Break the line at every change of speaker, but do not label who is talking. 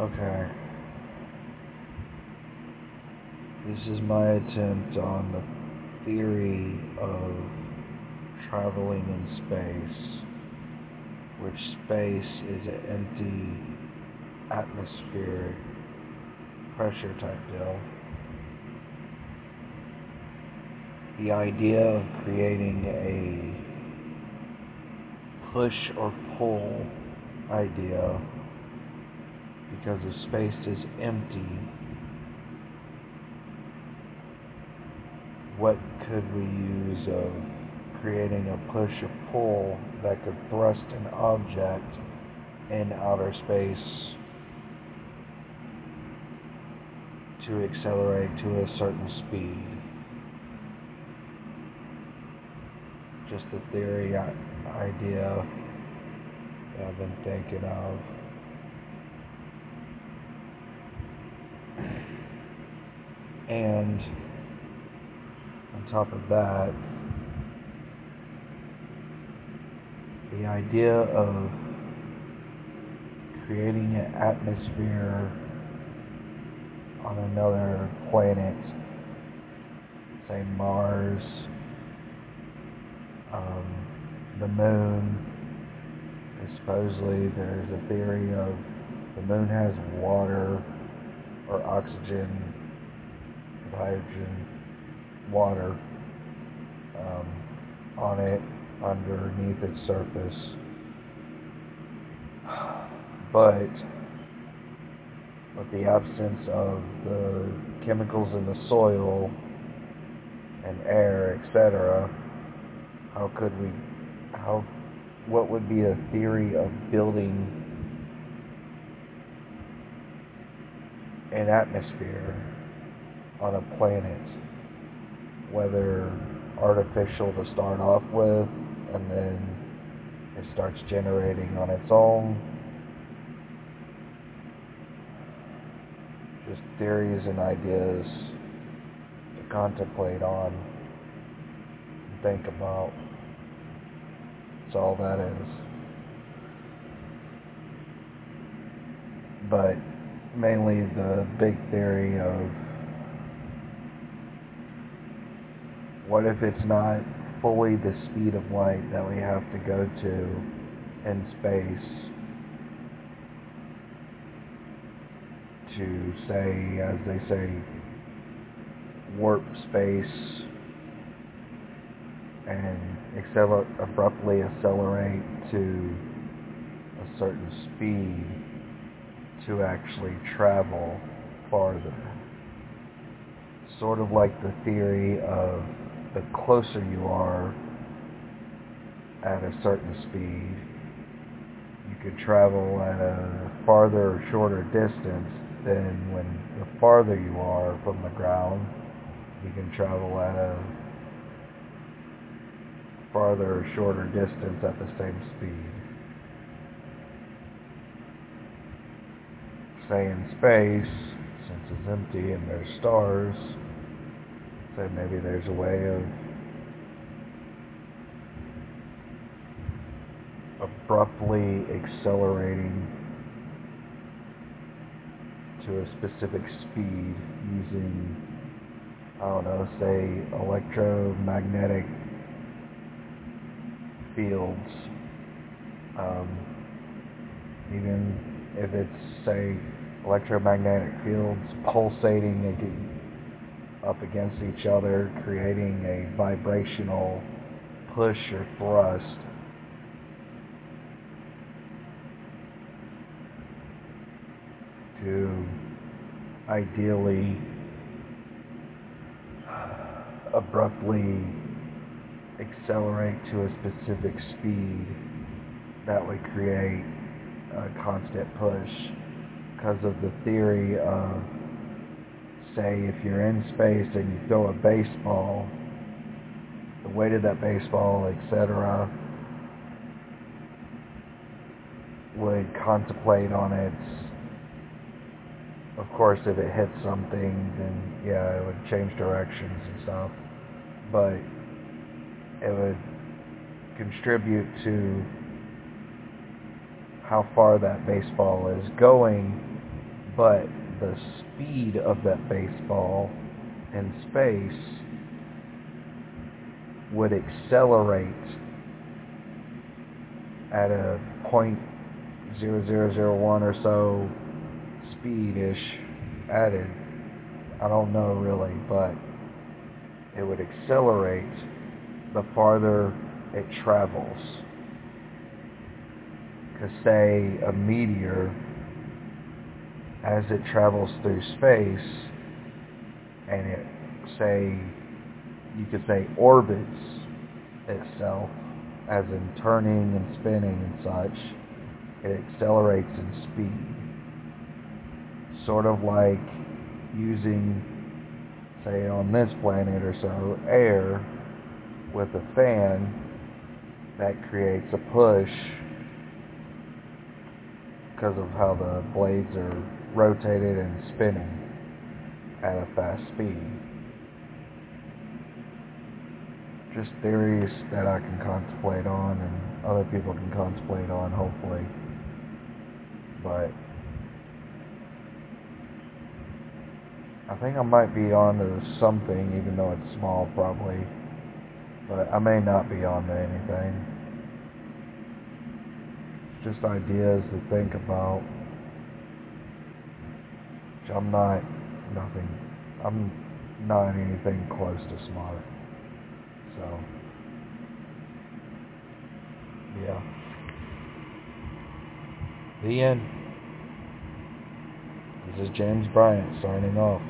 Okay. This is my attempt on the theory of traveling in space, which space is an empty atmospheric pressure type deal. The idea of creating a push or pull idea because the space is empty. What could we use of creating a push or pull that could thrust an object in outer space to accelerate to a certain speed? Just a theory uh, idea that I've been thinking of. And on top of that, the idea of creating an atmosphere on another planet, say Mars, um, the moon. Supposedly, there's a theory of the moon has water or oxygen hydrogen water um, on it underneath its surface. But with the absence of the chemicals in the soil and air, etc., how could we, how, what would be a theory of building an atmosphere on a planet, whether artificial to start off with, and then it starts generating on its own. Just theories and ideas to contemplate on and think about. That's all that is. But mainly the big theory of What if it's not fully the speed of light that we have to go to in space to say, as they say, warp space and acceler- abruptly accelerate to a certain speed to actually travel farther. Sort of like the theory of the closer you are at a certain speed, you could travel at a farther or shorter distance than when the farther you are from the ground, you can travel at a farther or shorter distance at the same speed. Say in space, since it's empty and there's stars, so maybe there's a way of abruptly accelerating to a specific speed using, I don't know, say electromagnetic fields. Um, even if it's, say, electromagnetic fields pulsating up against each other, creating a vibrational push or thrust. To ideally uh, abruptly accelerate to a specific speed that would create a constant push because of the theory of say if you're in space and you throw a baseball, the weight of that baseball, etc., would contemplate on its. Of course, if it hits something, then yeah, it would change directions and stuff. But it would contribute to how far that baseball is going but the speed of that baseball in space would accelerate at a point zero zero zero one or so speed-ish added. I don't know really, but it would accelerate the farther it travels. Because say a meteor, as it travels through space, and it say, you could say orbits itself, as in turning and spinning and such, it accelerates in speed. Sort of like using, say on this planet or so, air with a fan that creates a push because of how the blades are rotated and spinning at a fast speed. Just theories that I can contemplate on and other people can contemplate on, hopefully. But I think I might be on to something, even though it's small, probably. But I may not be on to anything. Just ideas to think about. I'm not nothing. I'm not anything close to smart. So, yeah. The end. This is James Bryant signing off.